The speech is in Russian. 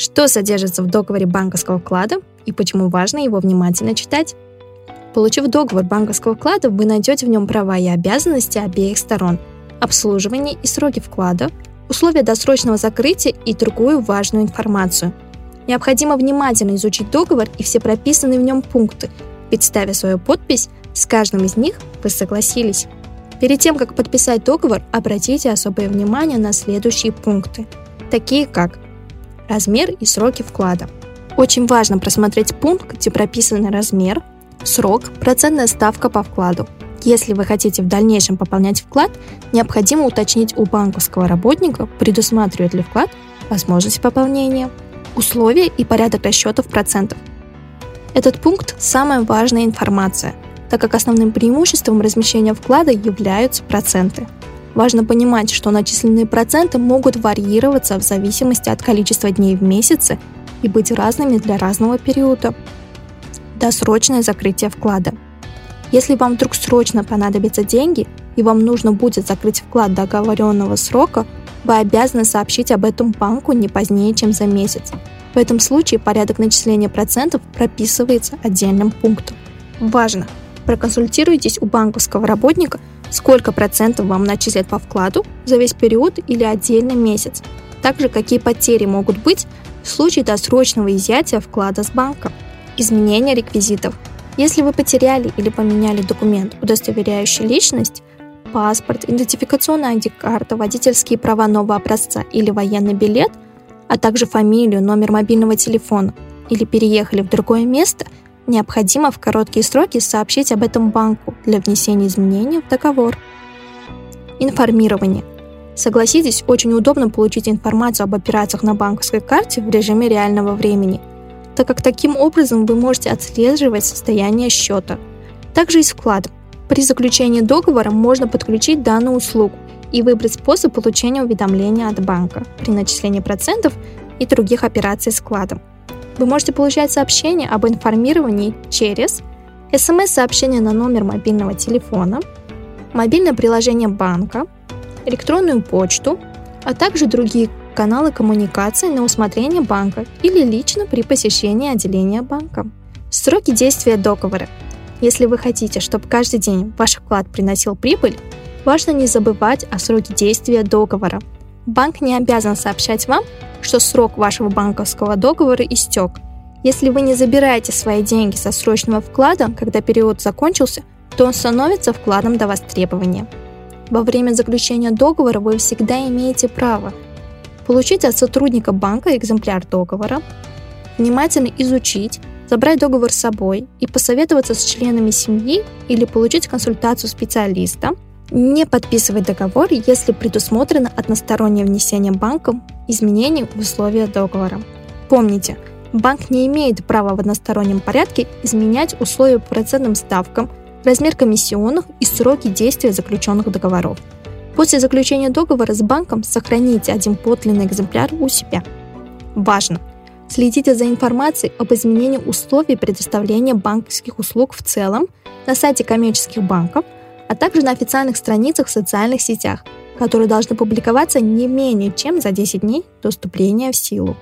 Что содержится в договоре банковского вклада и почему важно его внимательно читать? Получив договор банковского вклада, вы найдете в нем права и обязанности обеих сторон, обслуживание и сроки вклада, условия досрочного закрытия и другую важную информацию. Необходимо внимательно изучить договор и все прописанные в нем пункты, ведь свою подпись, с каждым из них вы согласились. Перед тем, как подписать договор, обратите особое внимание на следующие пункты, такие как размер и сроки вклада. Очень важно просмотреть пункт, где прописаны размер, срок, процентная ставка по вкладу. Если вы хотите в дальнейшем пополнять вклад, необходимо уточнить у банковского работника, предусматривает ли вклад возможность пополнения, условия и порядок расчетов процентов. Этот пункт – самая важная информация – так как основным преимуществом размещения вклада являются проценты. Важно понимать, что начисленные проценты могут варьироваться в зависимости от количества дней в месяце и быть разными для разного периода. Досрочное закрытие вклада. Если вам вдруг срочно понадобятся деньги и вам нужно будет закрыть вклад до оговоренного срока, вы обязаны сообщить об этом банку не позднее, чем за месяц. В этом случае порядок начисления процентов прописывается отдельным пунктом. Важно! Проконсультируйтесь у банковского работника, сколько процентов вам начислят по вкладу за весь период или отдельный месяц. Также какие потери могут быть в случае досрочного изъятия вклада с банка. Изменение реквизитов. Если вы потеряли или поменяли документ, удостоверяющий личность, паспорт, идентификационная ID-карта, водительские права нового образца или военный билет, а также фамилию, номер мобильного телефона, или переехали в другое место – необходимо в короткие сроки сообщить об этом банку для внесения изменений в договор. Информирование. Согласитесь, очень удобно получить информацию об операциях на банковской карте в режиме реального времени, так как таким образом вы можете отслеживать состояние счета. Также с вкладом. При заключении договора можно подключить данную услугу и выбрать способ получения уведомления от банка при начислении процентов и других операций с вкладом. Вы можете получать сообщения об информировании через смс-сообщение на номер мобильного телефона, мобильное приложение банка, электронную почту, а также другие каналы коммуникации на усмотрение банка или лично при посещении отделения банка. Сроки действия договора. Если вы хотите, чтобы каждый день ваш вклад приносил прибыль, важно не забывать о сроке действия договора. Банк не обязан сообщать вам, что срок вашего банковского договора истек. Если вы не забираете свои деньги со срочного вклада, когда период закончился, то он становится вкладом до востребования. Во время заключения договора вы всегда имеете право получить от сотрудника банка экземпляр договора, внимательно изучить, забрать договор с собой и посоветоваться с членами семьи или получить консультацию специалиста – не подписывать договор, если предусмотрено одностороннее внесение банком изменений в условия договора. Помните, банк не имеет права в одностороннем порядке изменять условия по процентным ставкам, размер комиссионных и сроки действия заключенных договоров. После заключения договора с банком сохраните один подлинный экземпляр у себя. Важно! Следите за информацией об изменении условий предоставления банковских услуг в целом на сайте коммерческих банков – а также на официальных страницах в социальных сетях, которые должны публиковаться не менее чем за 10 дней до вступления в силу.